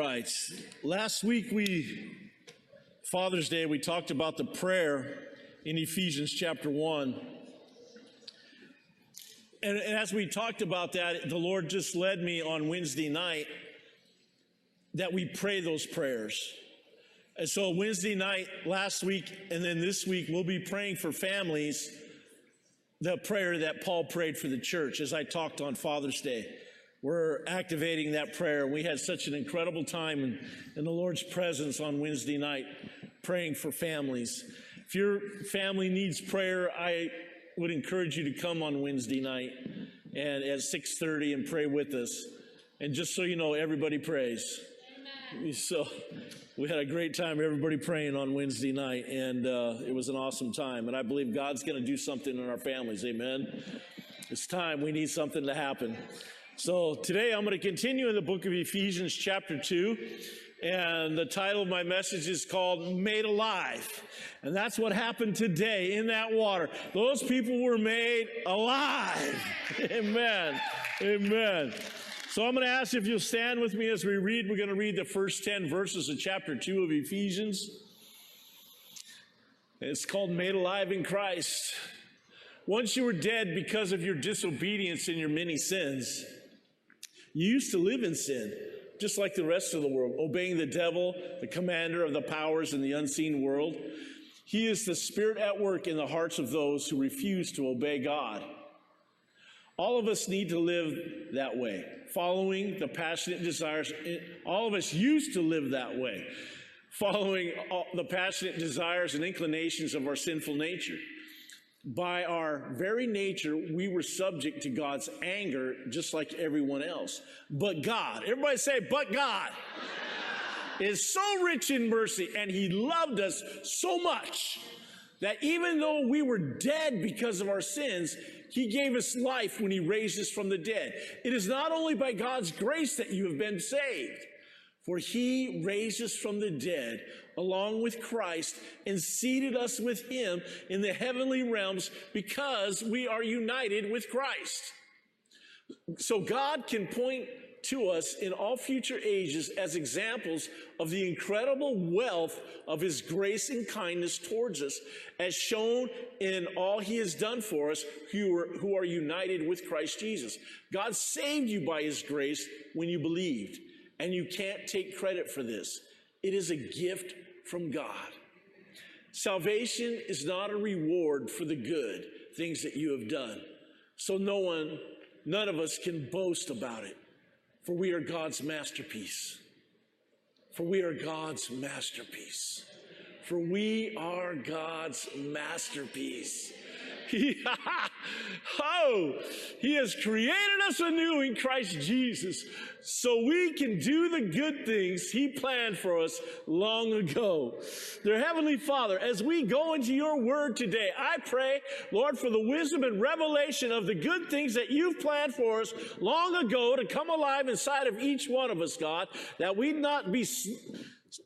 right. Last week we, Father's Day, we talked about the prayer in Ephesians chapter 1. And, and as we talked about that, the Lord just led me on Wednesday night that we pray those prayers. And so Wednesday night, last week, and then this week, we'll be praying for families the prayer that Paul prayed for the church as I talked on Father's Day. We're activating that prayer. We had such an incredible time in, in the Lord's presence on Wednesday night praying for families. If your family needs prayer, I would encourage you to come on Wednesday night and at 6:30 and pray with us. And just so you know, everybody prays. Amen. So we had a great time, everybody praying on Wednesday night, and uh, it was an awesome time. And I believe God's going to do something in our families. Amen. It's time. We need something to happen. So today I'm going to continue in the book of Ephesians, chapter 2. And the title of my message is called Made Alive. And that's what happened today in that water. Those people were made alive. Amen. Amen. So I'm going to ask if you'll stand with me as we read. We're going to read the first 10 verses of chapter 2 of Ephesians. It's called Made Alive in Christ. Once you were dead because of your disobedience and your many sins, you used to live in sin, just like the rest of the world, obeying the devil, the commander of the powers in the unseen world. He is the spirit at work in the hearts of those who refuse to obey God. All of us need to live that way, following the passionate desires. All of us used to live that way, following the passionate desires and inclinations of our sinful nature by our very nature, we were subject to God's anger just like everyone else. But God, everybody say, but God is so rich in mercy and he loved us so much that even though we were dead because of our sins, he gave us life when he raised us from the dead. It is not only by God's grace that you have been saved, for he raised us from the dead along with Christ and seated us with him in the heavenly realms because we are united with Christ. So God can point to us in all future ages as examples of the incredible wealth of his grace and kindness towards us, as shown in all he has done for us who are, who are united with Christ Jesus. God saved you by his grace when you believed, and you can't take credit for this. It is a gift from God. Salvation is not a reward for the good things that you have done. So no one, none of us can boast about it, for we are God's masterpiece. For we are God's masterpiece. For we are God's masterpiece. oh, he has created us anew in Christ Jesus so we can do the good things he planned for us long ago. Dear Heavenly Father, as we go into your word today, I pray, Lord, for the wisdom and revelation of the good things that you've planned for us long ago to come alive inside of each one of us, God, that we not be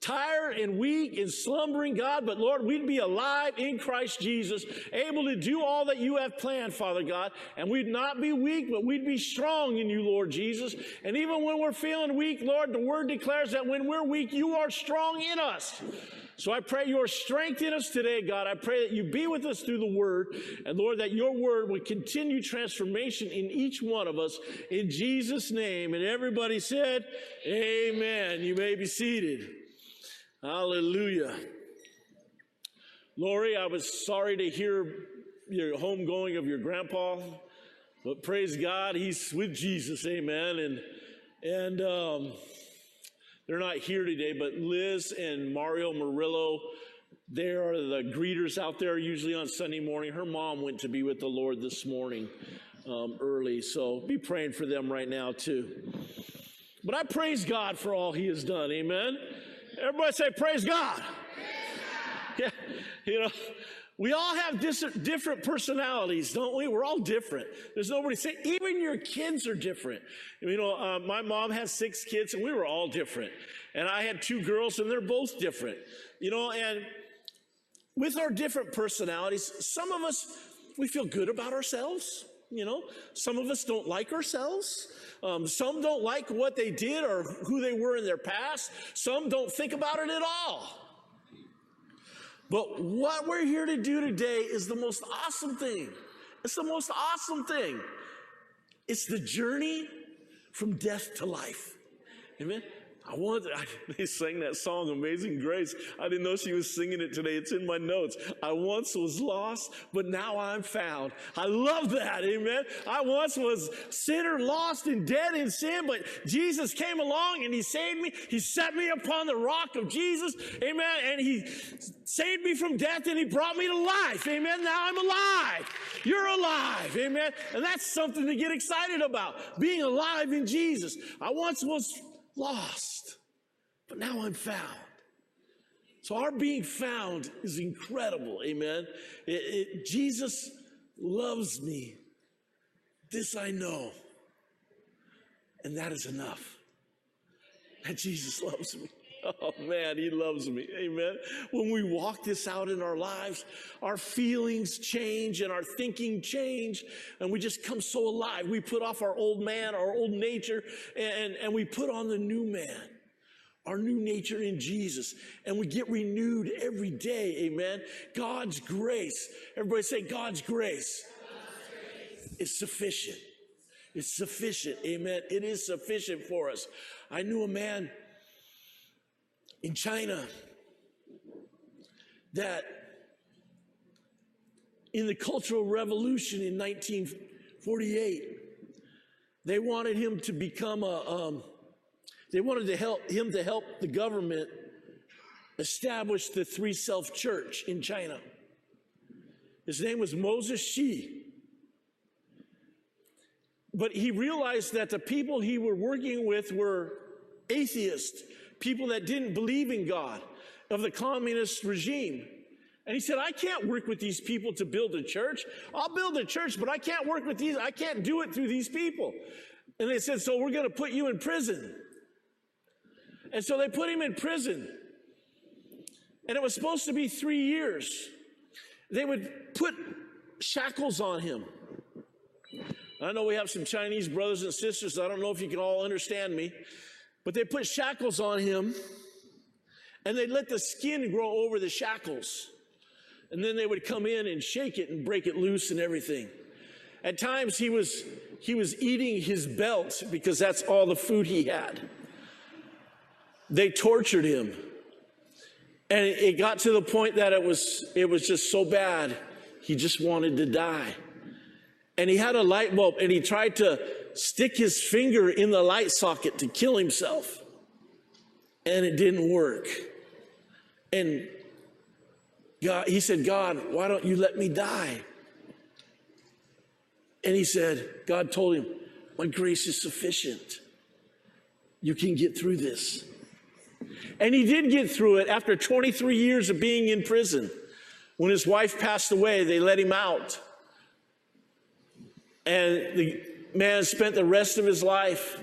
tired and weak and slumbering, God, but Lord, we'd be alive in Christ Jesus, able to do all that you have planned, Father God. And we'd not be weak, but we'd be strong in you, Lord Jesus. And even when we're feeling weak, Lord, the word declares that when we're weak, you are strong in us. So I pray your strength in us today, God. I pray that you be with us through the word. And Lord, that your word would continue transformation in each one of us in Jesus' name. And everybody said, Amen. You may be seated. Hallelujah. Lori, I was sorry to hear your homegoing of your grandpa, but praise God, he's with Jesus. Amen. And, and, um, they're not here today, but Liz and Mario Murillo, they are the greeters out there usually on Sunday morning. Her mom went to be with the Lord this morning um, early, so be praying for them right now too. But I praise God for all He has done. Amen. Everybody say, Praise God. Yeah, you know, we all have dis- different personalities, don't we? We're all different. There's nobody say, even your kids are different. You know, uh, my mom has six kids and we were all different. And I had two girls and they're both different. You know, and with our different personalities, some of us, we feel good about ourselves. You know, some of us don't like ourselves. Um, some don't like what they did or who they were in their past. Some don't think about it at all. But what we're here to do today is the most awesome thing. It's the most awesome thing. It's the journey from death to life. Amen. I want, I, they sang that song, Amazing Grace. I didn't know she was singing it today. It's in my notes. I once was lost, but now I'm found. I love that. Amen. I once was sinner, lost and dead in sin, but Jesus came along and he saved me. He set me upon the rock of Jesus. Amen. And he saved me from death and he brought me to life. Amen. Now I'm alive. You're alive. Amen. And that's something to get excited about. Being alive in Jesus. I once was lost, but now I'm found. So our being found is incredible. Amen. It, it, Jesus loves me. This I know. And that is enough. That Jesus loves me. Oh man, he loves me. Amen. When we walk this out in our lives, our feelings change and our thinking change, and we just come so alive. We put off our old man, our old nature, and, and we put on the new man, our new nature in Jesus, and we get renewed every day. Amen. God's grace. Everybody say, God's grace, God's grace. is sufficient. It's sufficient. Amen. It is sufficient for us. I knew a man in China that in the Cultural Revolution in 1948, they wanted him to become a, um, they wanted to help him to help the government establish the Three Self Church in China. His name was Moses Xie. But he realized that the people he were working with were atheists people that didn't believe in God, of the communist regime. And he said, I can't work with these people to build a church. I'll build a church, but I can't work with these. I can't do it through these people. And they said, So we're going to put you in prison. And so they put him in prison. And it was supposed to be three years. They would put shackles on him. I know we have some Chinese brothers and sisters. I don't know if you can all understand me. But they put shackles on him and they let the skin grow over the shackles. And then they would come in and shake it and break it loose and everything. At times he was he was eating his belt because that's all the food he had. They tortured him. And it got to the point that it was it was just so bad he just wanted to die. And he had a light bulb and he tried to stick his finger in the light socket to kill himself. And it didn't work. And God, he said, God, why don't you let me die? And he said, God told him, My grace is sufficient. You can get through this. And he did get through it after 23 years of being in prison. When his wife passed away, they let him out. And the man spent the rest of his life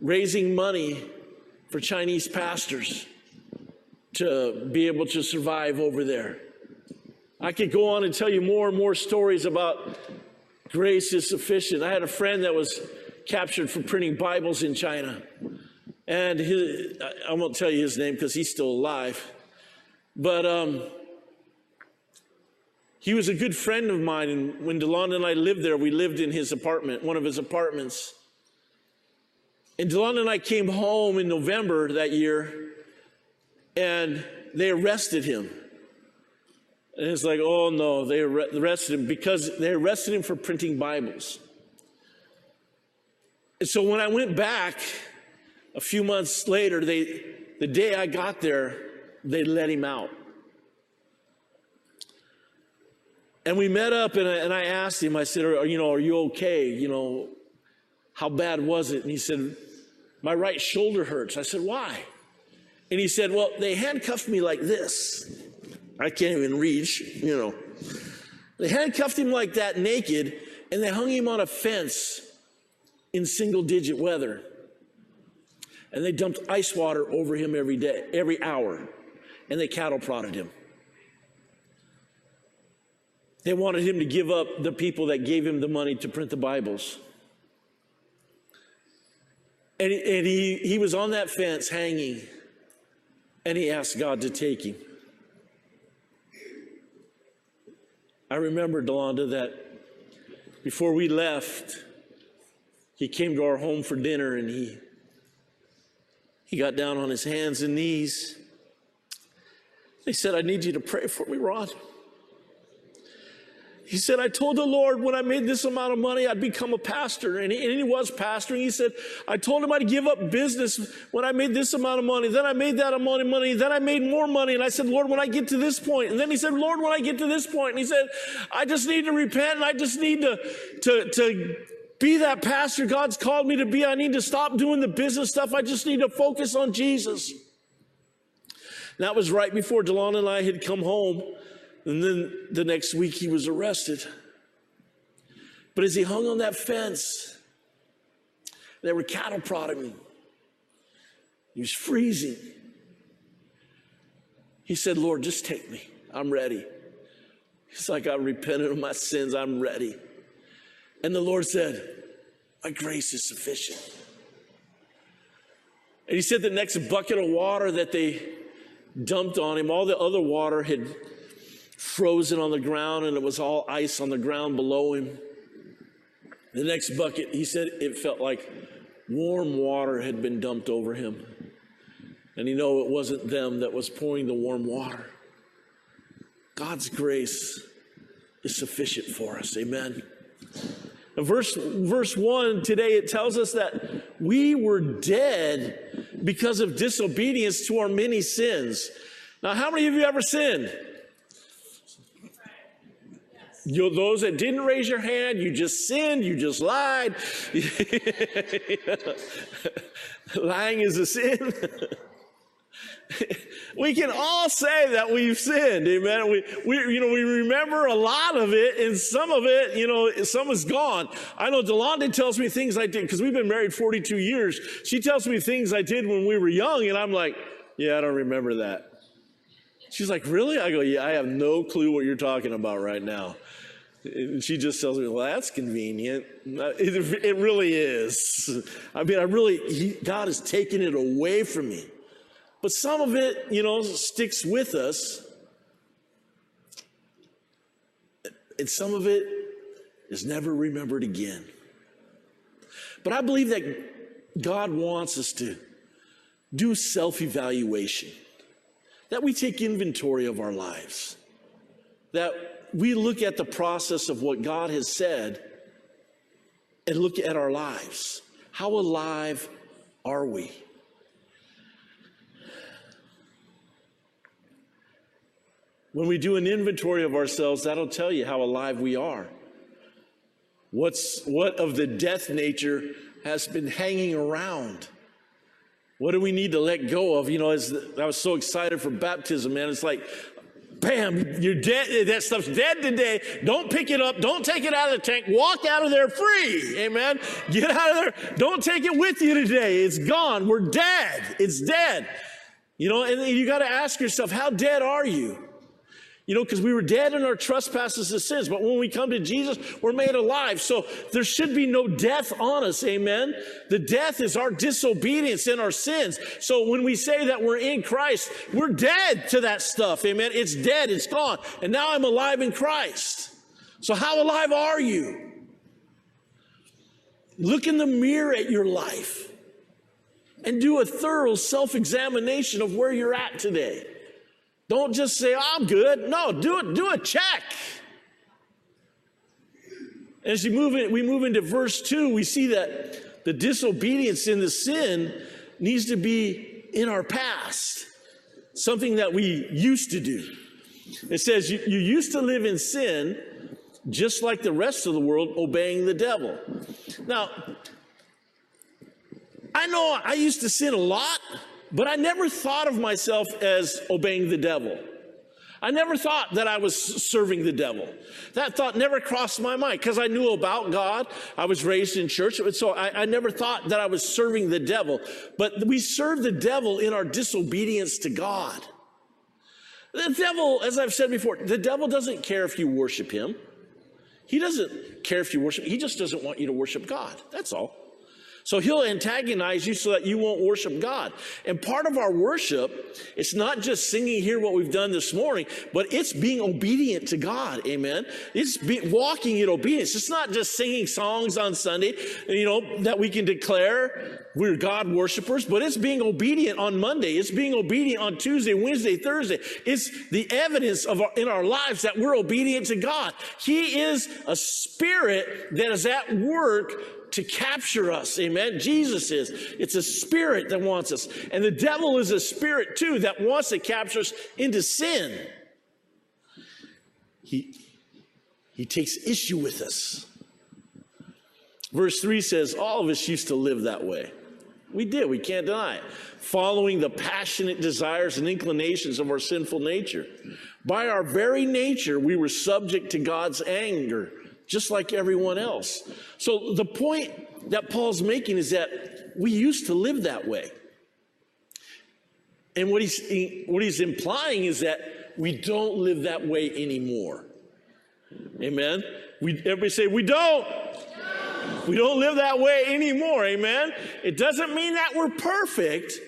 raising money for Chinese pastors to be able to survive over there. I could go on and tell you more and more stories about grace is sufficient. I had a friend that was captured for printing Bibles in China. And his, I won't tell you his name because he's still alive. But um, he was a good friend of mine, and when DeLon and I lived there, we lived in his apartment, one of his apartments. And DeLon and I came home in November that year, and they arrested him. And it's like, oh no, they arrested him because they arrested him for printing Bibles. And so when I went back a few months later, they, the day I got there, they let him out. And we met up and I, and I asked him, I said, are, you know, are you okay? You know, how bad was it? And he said, my right shoulder hurts. I said, why? And he said, well, they handcuffed me like this. I can't even reach, you know. They handcuffed him like that naked and they hung him on a fence in single digit weather. And they dumped ice water over him every day, every hour. And they cattle prodded him. They wanted him to give up the people that gave him the money to print the Bibles. And, and he, he was on that fence hanging, and he asked God to take him. I remember, Delonda, that before we left, he came to our home for dinner and he, he got down on his hands and knees. He said, I need you to pray for me, Ron. He said, I told the Lord when I made this amount of money, I'd become a pastor. And he, and he, was pastoring. He said, I told him I'd give up business when I made this amount of money. Then I made that amount of money. Then I made more money. And I said, Lord, when I get to this point. And then he said, Lord, when I get to this point. And he said, I just need to repent and I just need to, to, to be that pastor God's called me to be. I need to stop doing the business stuff. I just need to focus on Jesus. that was right before Delon and I had come home and then the next week he was arrested. But as he hung on that fence, there were cattle prodding him. He was freezing. He said, Lord, just take me. I'm ready. He's like, I repented of my sins. I'm ready. And the Lord said, My grace is sufficient. And he said the next bucket of water that they dumped on him, all the other water had frozen on the ground and it was all ice on the ground below him. The next bucket, he said it felt like warm water had been dumped over him. And you know it wasn't them that was pouring the warm water. God's grace is sufficient for us. Amen. In verse, verse 1 today, it tells us that we were dead because of disobedience to our many sins. Now, how many of you ever sinned? You, those that didn't raise your hand, you just sinned, you just lied. Lying is a sin. we can all say that we've sinned, amen. We, we, you know, we remember a lot of it, and some of it, you know, some is gone. I know Delonda tells me things I did because we've been married 42 years. She tells me things I did when we were young, and I'm like, yeah, I don't remember that. She's like, really? I go, yeah, I have no clue what you're talking about right now. And she just tells me, well, that's convenient. Uh, it, it really is. I mean, I really, he, God has taken it away from me. But some of it, you know, sticks with us. And some of it is never remembered again. But I believe that God wants us to do self evaluation, that we take inventory of our lives, that we look at the process of what God has said and look at our lives. How alive are we? When we do an inventory of ourselves, that'll tell you how alive we are. What's, what of the death nature has been hanging around? What do we need to let go of? You know, as I was so excited for baptism, man, it's like Bam, you're dead. That stuff's dead today. Don't pick it up. Don't take it out of the tank. Walk out of there free. Amen. Get out of there. Don't take it with you today. It's gone. We're dead. It's dead. You know, and you got to ask yourself, how dead are you? You know, because we were dead in our trespasses and sins, but when we come to Jesus, we're made alive. So there should be no death on us. Amen. The death is our disobedience and our sins. So when we say that we're in Christ, we're dead to that stuff. Amen. It's dead. It's gone. And now I'm alive in Christ. So how alive are you? Look in the mirror at your life and do a thorough self examination of where you're at today. Don't just say, oh, I'm good. No, do it, do a check. As you move in, we move into verse 2, we see that the disobedience in the sin needs to be in our past, something that we used to do. It says, you, you used to live in sin just like the rest of the world, obeying the devil. Now, I know I used to sin a lot. But I never thought of myself as obeying the devil. I never thought that I was serving the devil. That thought never crossed my mind because I knew about God. I was raised in church. So I, I, never thought that I was serving the devil. But we serve the devil in our disobedience to God. The devil, as I've said before, the devil doesn't care if you worship him. He doesn't care if you worship, he just doesn't want you to worship God. That's all. So he'll antagonize you so that you won't worship God. And part of our worship, it's not just singing here what we've done this morning, but it's being obedient to God. Amen. It's be, walking in obedience. It's not just singing songs on Sunday, you know, that we can declare we're God worshipers, but it's being obedient on Monday. It's being obedient on Tuesday, Wednesday, Thursday. It's the evidence of our, in our lives that we're obedient to God. He is a spirit that is at work to capture us. Amen. Jesus is. It's a spirit that wants us. And the devil is a spirit too that wants to capture us into sin. He, he takes issue with us. Verse 3 says, All of us used to live that way. We did, we can't deny it. Following the passionate desires and inclinations of our sinful nature. By our very nature, we were subject to God's anger just like everyone else. So the point that Paul's making is that we used to live that way. And what he's, what he's implying is that we don't live that way anymore. Amen. We, everybody say, we don't. We don't live that way anymore. Amen. It doesn't mean that we're perfect,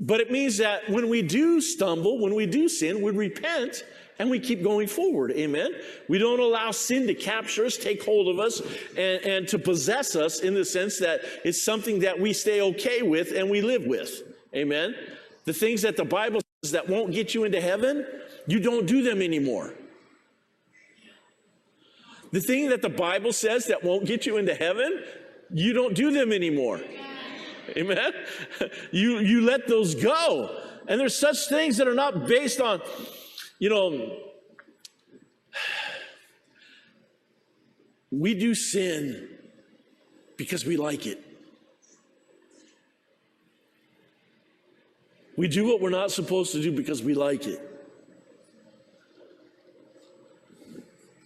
but it means that when we do stumble, when we do sin, we repent and we keep going forward. Amen. We don't allow sin to capture us, take hold of us, and, and to possess us in the sense that it's something that we stay okay with and we live with. Amen. The things that the Bible says that won't get you into heaven, you don't do them anymore. The thing that the Bible says that won't get you into heaven, you don't do them anymore. Amen. You, you let those go. And there's such things that are not based on you know, we do sin because we like it. We do what we're not supposed to do because we like it.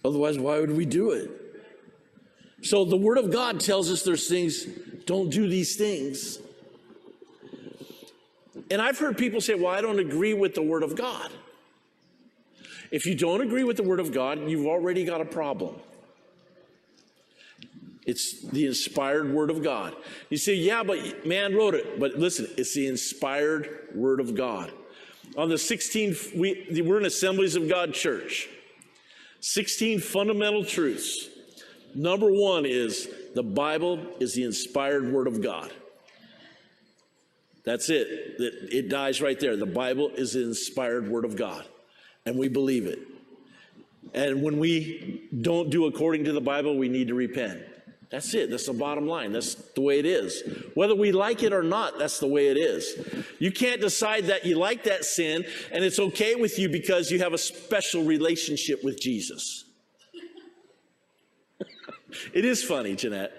Otherwise, why would we do it? So the Word of God tells us there's things, don't do these things. And I've heard people say, well, I don't agree with the Word of God. If you don't agree with the Word of God, you've already got a problem. It's the inspired Word of God. You say, yeah, but man wrote it. But listen, it's the inspired Word of God. On the 16th, we, we're in Assemblies of God Church. 16 fundamental truths. Number one is the Bible is the inspired Word of God. That's it. It dies right there. The Bible is the inspired Word of God and we believe it. And when we don't do according to the Bible, we need to repent. That's it. That's the bottom line. That's the way it is. Whether we like it or not, that's the way it is. You can't decide that you like that sin and it's okay with you because you have a special relationship with Jesus. it is funny, Jeanette.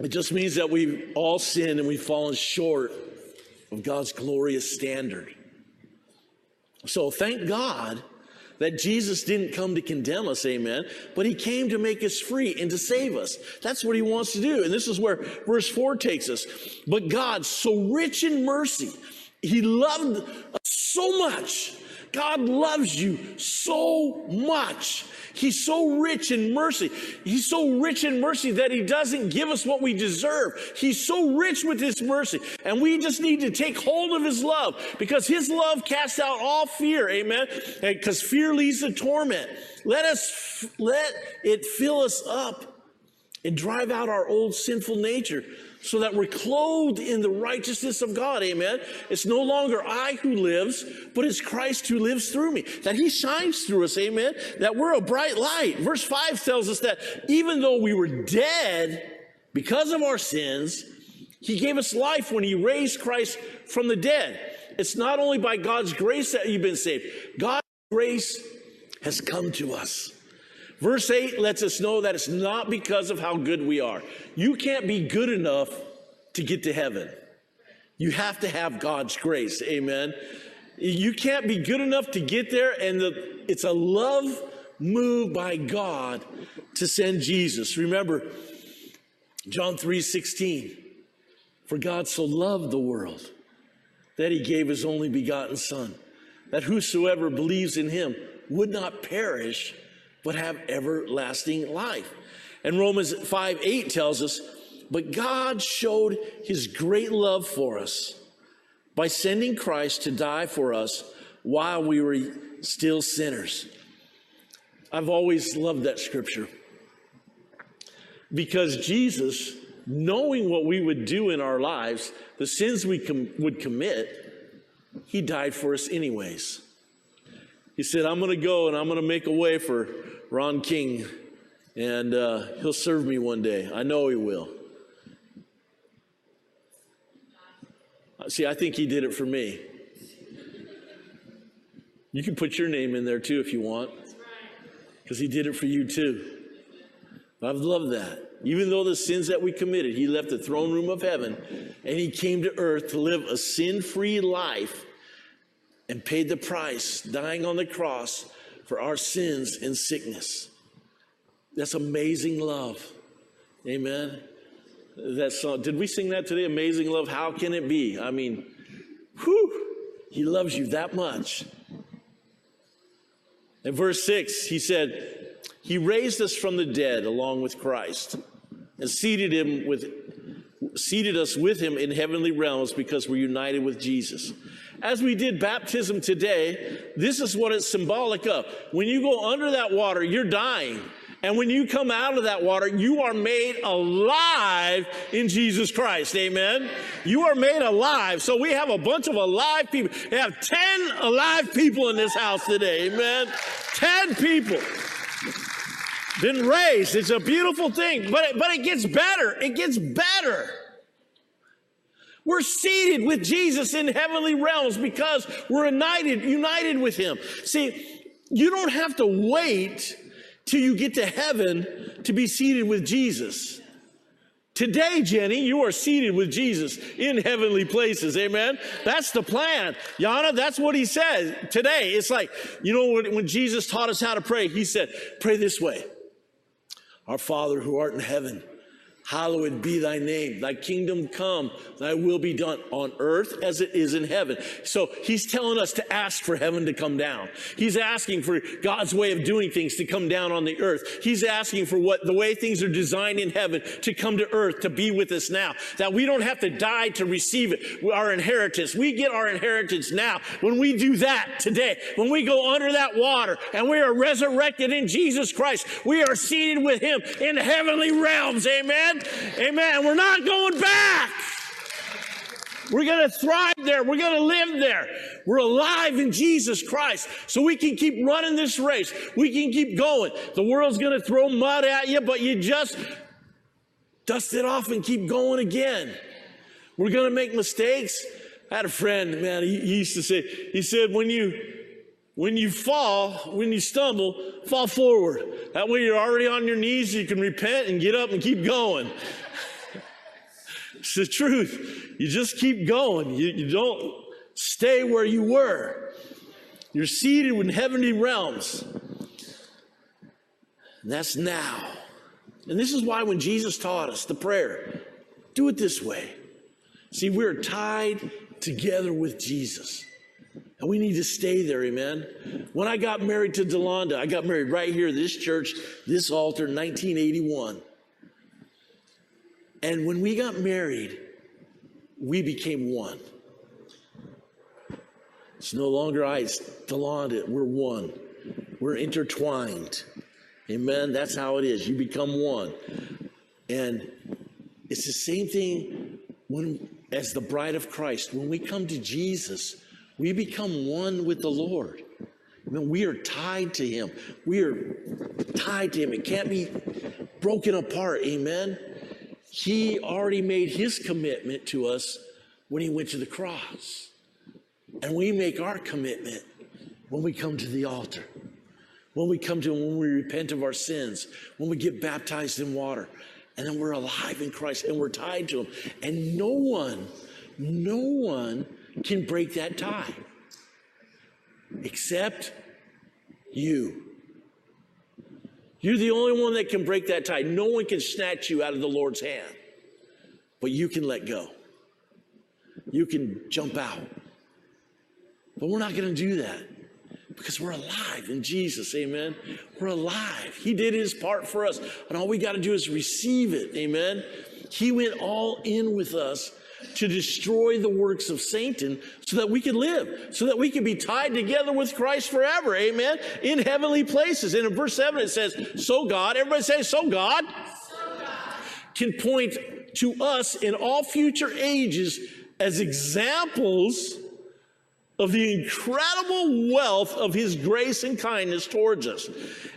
It just means that we've all sinned and we've fallen short of God's glorious standard. So thank God that Jesus didn't come to condemn us, amen, but he came to make us free and to save us. That's what he wants to do. And this is where verse 4 takes us. But God, so rich in mercy, he loved us so much. God loves you so much He's so rich in mercy. He's so rich in mercy that he doesn't give us what we deserve. He's so rich with his mercy. And we just need to take hold of his love because his love casts out all fear. Amen. Because fear leads to torment. Let us, let it fill us up and drive out our old sinful nature so that we're clothed in the righteousness of God. Amen. It's no longer I who lives, but it's Christ who lives through me. That he shines through us. Amen. That we're a bright light. Verse 5 tells us that even though we were dead because of our sins, he gave us life when he raised Christ from the dead. It's not only by God's grace that you've been saved. God's grace has come to us. Verse 8 lets us know that it's not because of how good we are. You can't be good enough to get to heaven. You have to have God's grace. Amen. You can't be good enough to get there, and the, it's a love move by God to send Jesus. Remember, John 3 16. For God so loved the world that he gave his only begotten Son, that whosoever believes in him would not perish, but have everlasting life. And Romans 5 8 tells us, But God showed his great love for us by sending Christ to die for us while we were still sinners. I've always loved that scripture because Jesus, knowing what we would do in our lives, the sins we com- would commit, he died for us anyways. He said, I'm going to go and I'm going to make a way for Ron King, and uh, he'll serve me one day. I know he will. See, I think he did it for me. You can put your name in there too if you want, because he did it for you too. I've loved that. Even though the sins that we committed, he left the throne room of heaven and he came to earth to live a sin free life and paid the price, dying on the cross for our sins and sickness. That's amazing love. Amen. That song, did we sing that today? Amazing love. How can it be? I mean, whew, he loves you that much. In verse 6, he said, He raised us from the dead along with Christ and seated him with seated us with him in heavenly realms because we're united with Jesus. As we did baptism today, this is what it's symbolic of. When you go under that water, you're dying. And when you come out of that water, you are made alive in Jesus Christ. Amen. You are made alive. So we have a bunch of alive people. We have 10 alive people in this house today. Amen. 10 people been raised. It's a beautiful thing, but it, but it gets better. It gets better. We're seated with Jesus in heavenly realms because we're united, united with him. See, you don't have to wait till you get to heaven to be seated with Jesus. Today, Jenny, you are seated with Jesus in heavenly places. Amen. That's the plan. Yana, that's what he said today. It's like, you know, when Jesus taught us how to pray, he said, pray this way. Our Father who art in heaven, Hallowed be thy name. Thy kingdom come. Thy will be done on earth as it is in heaven. So he's telling us to ask for heaven to come down. He's asking for God's way of doing things to come down on the earth. He's asking for what the way things are designed in heaven to come to earth to be with us now. That we don't have to die to receive it. Our inheritance. We get our inheritance now. When we do that today, when we go under that water and we are resurrected in Jesus Christ, we are seated with him in heavenly realms. Amen. Amen. We're not going back. We're going to thrive there. We're going to live there. We're alive in Jesus Christ. So we can keep running this race. We can keep going. The world's going to throw mud at you, but you just dust it off and keep going again. We're going to make mistakes. I had a friend, man, he, he used to say, he said, when you, when you fall, when you stumble, fall forward. That way you're already on your knees, you can repent and get up and keep going. it's the truth. You just keep going. You, you don't stay where you were. You're seated in heavenly realms. And that's now. And this is why when Jesus taught us the prayer, do it this way. See, we're tied together with Jesus. And we need to stay there, amen. When I got married to Delonda, I got married right here, this church, this altar, 1981. And when we got married, we became one. It's no longer I, it's Delonda. We're one. We're intertwined. Amen. That's how it is. You become one. And it's the same thing when as the bride of Christ. When we come to Jesus, we become one with the Lord. We are tied to Him. We are tied to Him. It can't be broken apart. Amen. He already made His commitment to us when He went to the cross. And we make our commitment when we come to the altar, when we come to Him, when we repent of our sins, when we get baptized in water, and then we're alive in Christ and we're tied to Him. And no one, no one can break that tie except you. You're the only one that can break that tie. No one can snatch you out of the Lord's hand, but you can let go. You can jump out. But we're not going to do that because we're alive in Jesus. Amen. We're alive. He did his part for us, and all we got to do is receive it. Amen. He went all in with us to destroy the works of Satan so that we could live, so that we could be tied together with Christ forever. Amen. In heavenly places. And in verse 7, it says, So God, everybody say, So God, so God. can point to us in all future ages as examples of the incredible wealth of his grace and kindness towards us,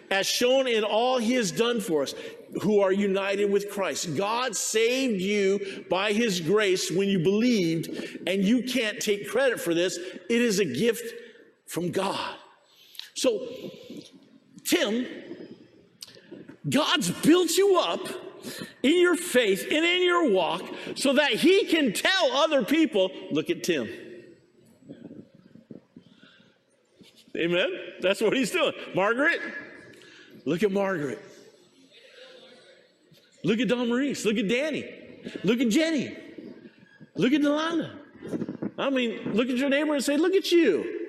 as shown in all he has done for us who are united with Christ. God saved you by his grace when you believed, and you can't take credit for this. It is a gift from God. So, Tim, God's built you up in your faith and in your walk so that he can tell other people, look at Tim. Amen? That's what he's doing. Margaret, look at Margaret. Look at Don Maurice. Look at Danny. Look at Jenny. Look at Delana. I mean, look at your neighbor and say, Look at you.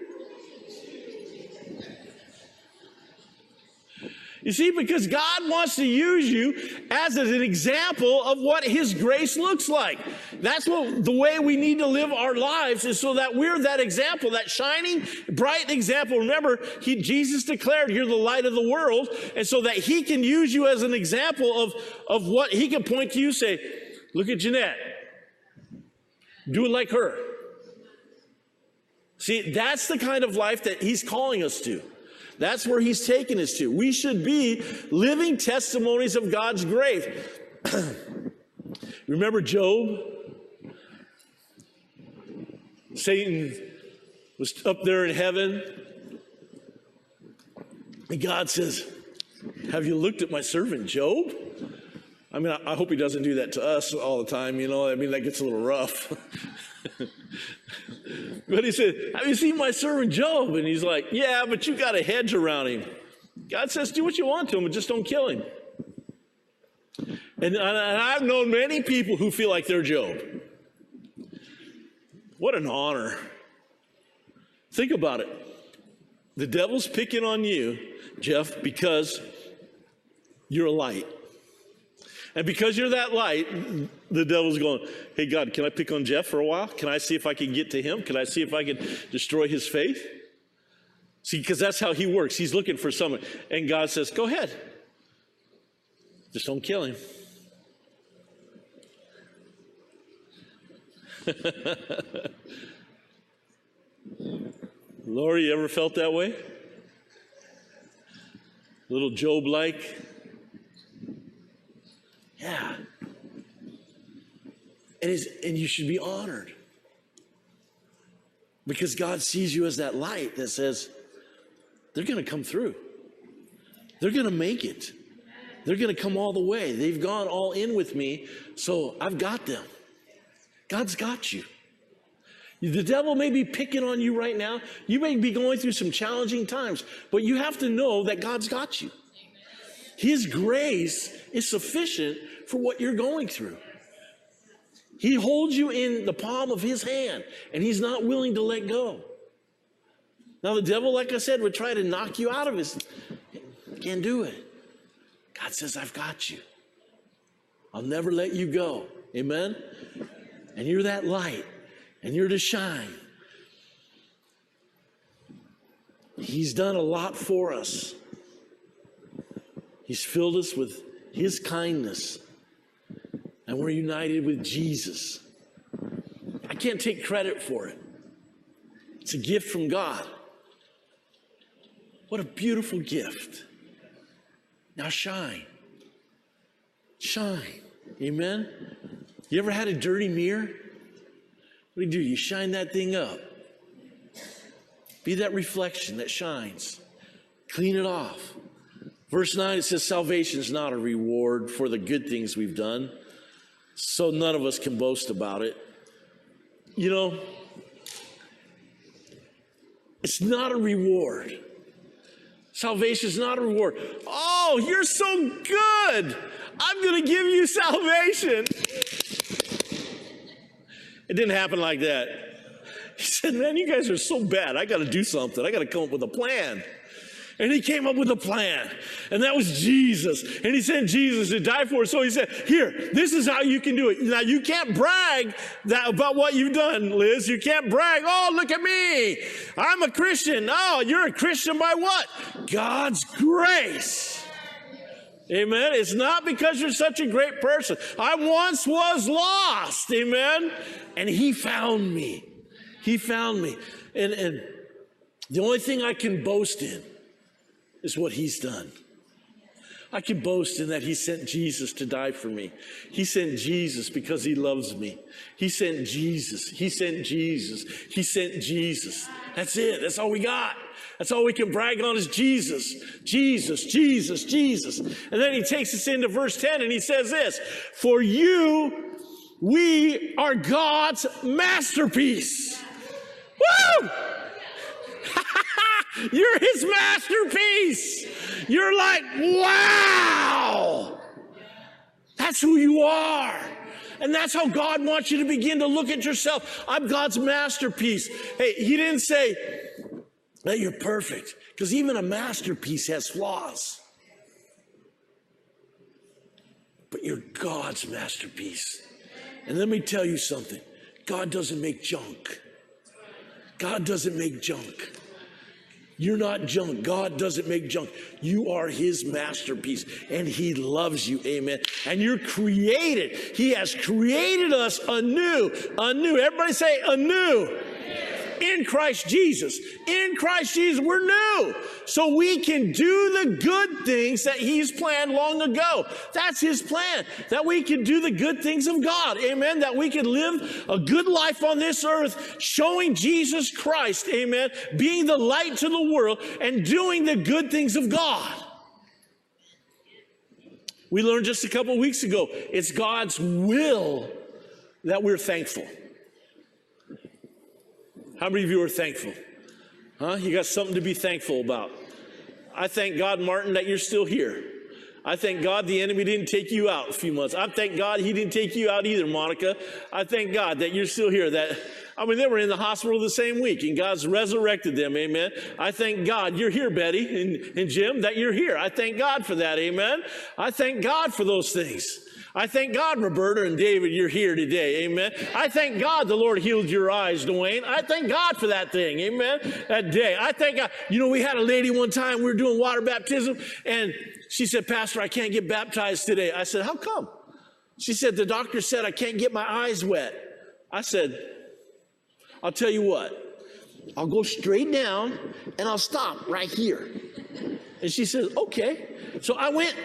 You see, because God wants to use you as an example of what His grace looks like. That's what the way we need to live our lives is so that we're that example, that shining, bright example. Remember, he, Jesus declared, You're the light of the world. And so that He can use you as an example of, of what He can point to you, say, Look at Jeanette. Do it like her. See, that's the kind of life that He's calling us to. That's where he's taken us to. We should be living testimonies of God's grace. Remember Job? Satan was up there in heaven. And God says, Have you looked at my servant Job? I mean, I, hope he doesn't do that to us all the time, you know. I mean, that gets a little rough. but he said, Have you seen my servant Job? And he's like, Yeah, but you got a hedge around him. God says, Do what you want to him, but just don't kill him. And, and I've known many people who feel like they're Job. What an honor. Think about it. The devil's picking on you, Jeff, because you're a light. And because you're that light, the devil's going, Hey, God, can I pick on Jeff for a while? Can I see if I can get to him? Can I see if I can destroy his faith? See, because that's how he works. He's looking for someone. And God says, Go ahead. Just don't kill him. Lori, you ever felt that way? Little Job like? Yeah. And, and you should be honored. Because God sees you as that light that says, they're going to come through. They're going to make it. They're going to come all the way. They've gone all in with me, so I've got them. God's got you. The devil may be picking on you right now. You may be going through some challenging times, but you have to know that God's got you. His grace is sufficient for what you're going through. He holds you in the palm of his hand, and he's not willing to let go. Now, the devil, like I said, would try to knock you out of his. Can't do it. God says, I've got you. I'll never let you go. Amen? And you're that light, and you're to shine. He's done a lot for us. He's filled us with His kindness and we're united with Jesus. I can't take credit for it. It's a gift from God. What a beautiful gift. Now shine. Shine. Amen. You ever had a dirty mirror? What do you do? You shine that thing up. Be that reflection that shines. Clean it off. Verse 9 it says, Salvation is not a reward for the good things we've done so none of us can boast about it. You know, it's not a reward. Salvation is not a reward. Oh, you're so good. I'm going to give you salvation. It didn't happen like that. He said, Man, you guys are so bad. I got to do something. I got to come up with a plan. And he came up with a plan. And that was Jesus. And he sent Jesus to die for us. So he said, Here, this is how you can do it. Now, you can't brag that, about what you've done, Liz. You can't brag, Oh, look at me. I'm a Christian. Oh, you're a Christian by what? God's grace. Amen. It's not because you're such a great person. I once was lost. Amen. And he found me. He found me. And, and the only thing I can boast in is what he's done. I can boast in that he sent Jesus to die for me. He sent Jesus because he loves me. He sent Jesus. He sent Jesus. He sent Jesus. That's it. That's all we got. That's all we can brag on is Jesus. Jesus, Jesus, Jesus. And then he takes us into verse 10 and he says this, for you, we are God's masterpiece. Woo! You're his masterpiece. You're like, wow. That's who you are. And that's how God wants you to begin to look at yourself. I'm God's masterpiece. Hey, he didn't say that you're perfect, because even a masterpiece has flaws. But you're God's masterpiece. And let me tell you something God doesn't make junk. God doesn't make junk. You're not junk. God doesn't make junk. You are his masterpiece and he loves you. Amen. And you're created. He has created us anew. Anew. Everybody say anew in Christ Jesus. In Christ Jesus, we're new. So we can do the good things that He's planned long ago. That's His plan. That we can do the good things of God. Amen. That we can live a good life on this earth, showing Jesus Christ. Amen. Being the light to the world and doing the good things of God. We learned just a couple weeks ago it's God's will that we're thankful. How many of you are thankful? Huh? You got something to be thankful about. I thank God, Martin, that you're still here. I thank God the enemy didn't take you out a few months. I thank God he didn't take you out either, Monica. I thank God that you're still here. That I mean, they were in the hospital the same week, and God's resurrected them. Amen. I thank God you're here, Betty and, and Jim, that you're here. I thank God for that. Amen. I thank God for those things. I thank God, Roberta and David, you're here today. Amen. I thank God the Lord healed your eyes, Dwayne. I thank God for that thing. Amen. That day. I thank God. You know, we had a lady one time, we were doing water baptism, and she said, Pastor, I can't get baptized today. I said, How come? She said, The doctor said I can't get my eyes wet. I said, I'll tell you what. I'll go straight down and I'll stop right here. And she says, Okay. So I went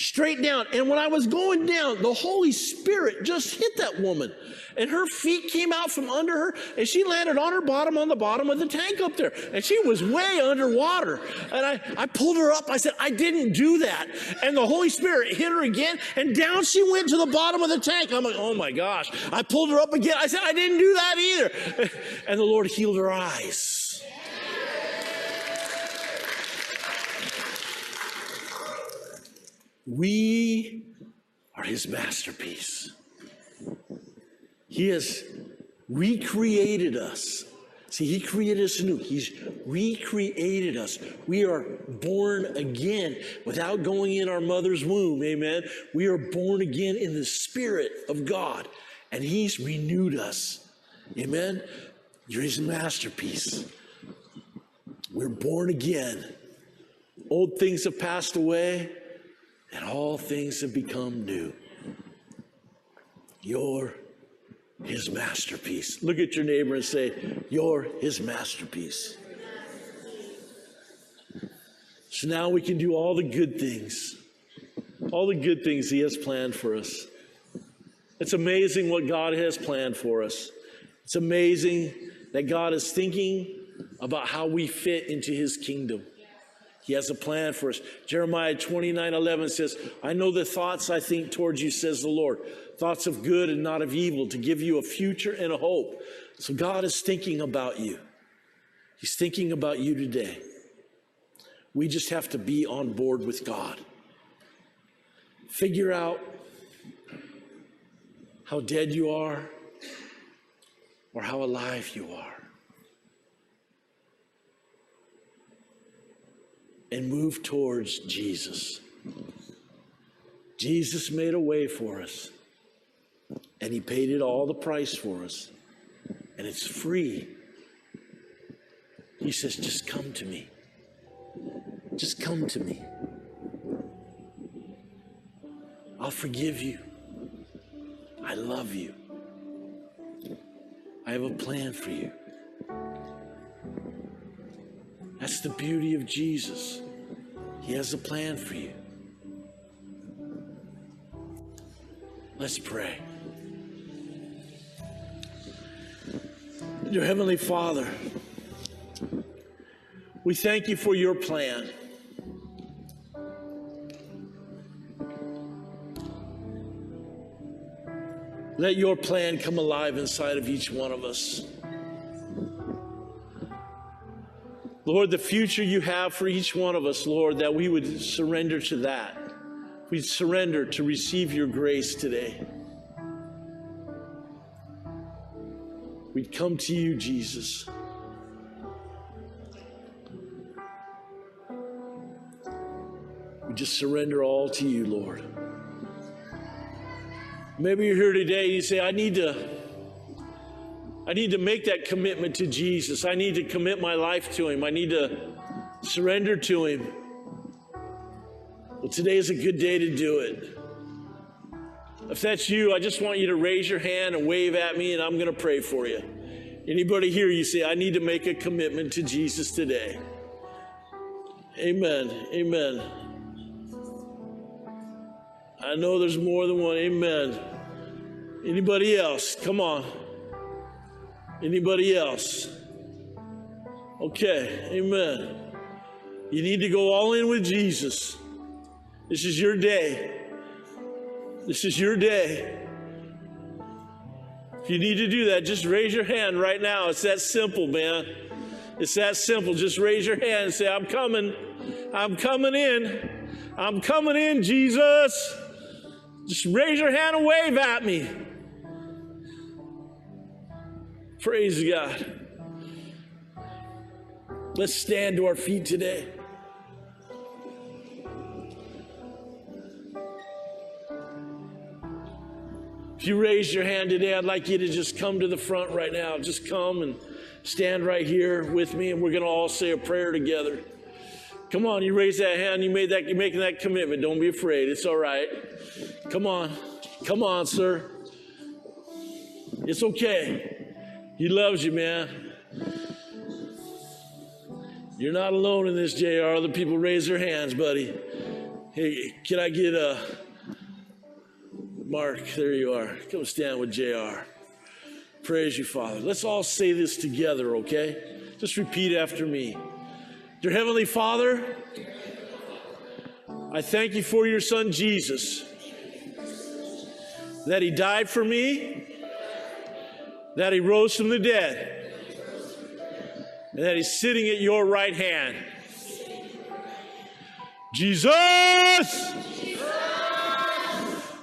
straight down. And when I was going down, the Holy Spirit just hit that woman. And her feet came out from under her, and she landed on her bottom on the bottom of the tank up there. And she was way underwater. And I, I pulled her up. I said, I didn't do that. And the Holy Spirit hit her again, and down she went to the bottom of the tank. I'm like, oh my gosh. I pulled her up again. I said, I didn't do that either. And the Lord healed her eyes. We are his masterpiece. He has recreated us. See, he created us new. He's recreated us. We are born again without going in our mother's womb. Amen. We are born again in the Spirit of God, and He's renewed us. Amen. You're His masterpiece. We're born again. Old things have passed away and all things have become new. You're his masterpiece. Look at your neighbor and say, You're his masterpiece. So now we can do all the good things, all the good things he has planned for us. It's amazing what God has planned for us. It's amazing that God is thinking about how we fit into his kingdom. He has a plan for us. Jeremiah 29 11 says, I know the thoughts I think towards you, says the Lord. Thoughts of good and not of evil, to give you a future and a hope. So God is thinking about you. He's thinking about you today. We just have to be on board with God. figure out how dead you are or how alive you are. And move towards Jesus. Jesus made a way for us, and He paid it all the price for us, and it's free. He says, Just come to me. Just come to me. I'll forgive you. I love you. I have a plan for you. That's the beauty of Jesus. He has a plan for you. Let's pray. Your Heavenly Father, we thank you for your plan. Let your plan come alive inside of each one of us. Lord, the future you have for each one of us, Lord, that we would surrender to that. We'd surrender to receive your grace today. We'd come to you, Jesus. We just surrender all to you, Lord. Maybe you're here today you say, I need to. I need to make that commitment to Jesus. I need to commit my life to Him. I need to surrender to Him. Well, today is a good day to do it. If that's you, I just want you to raise your hand and wave at me, and I'm going to pray for you. Anybody here, you say, I need to make a commitment to Jesus today. Amen. Amen. I know there's more than one. Amen. Anybody else? Come on. Anybody else? Okay. Amen. You need to go all in with Jesus. This is your day. This is your day. If you need to do that, just raise your hand right now. It's that simple, man. It's that simple. Just raise your hand and say, I'm coming. I'm coming in. I'm coming in, Jesus. Just raise your hand and wave at me. Praise God. Let's stand to our feet today. If you raise your hand today, I'd like you to just come to the front right now. Just come and stand right here with me, and we're going to all say a prayer together. Come on, you raise that hand. You made that. You're making that commitment. Don't be afraid. It's all right. Come on, come on, sir. It's okay. He loves you, man. You're not alone in this, JR. Other people raise their hands, buddy. Hey, can I get a Mark? There you are. Come stand with JR. Praise you, Father. Let's all say this together, okay? Just repeat after me. Dear Heavenly Father, I thank you for your Son Jesus, that He died for me, that He rose from the dead, and that He's sitting at your right hand. Jesus,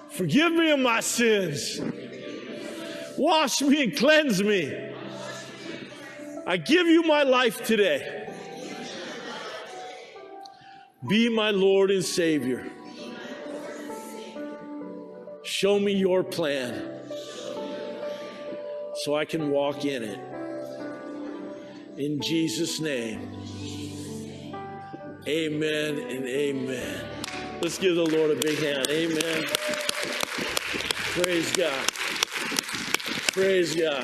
forgive me of my sins, wash me and cleanse me. I give you my life today. Be my Lord and Savior. Show me your plan so I can walk in it. In Jesus' name, amen and amen. Let's give the Lord a big hand. Amen. Praise God. Praise God.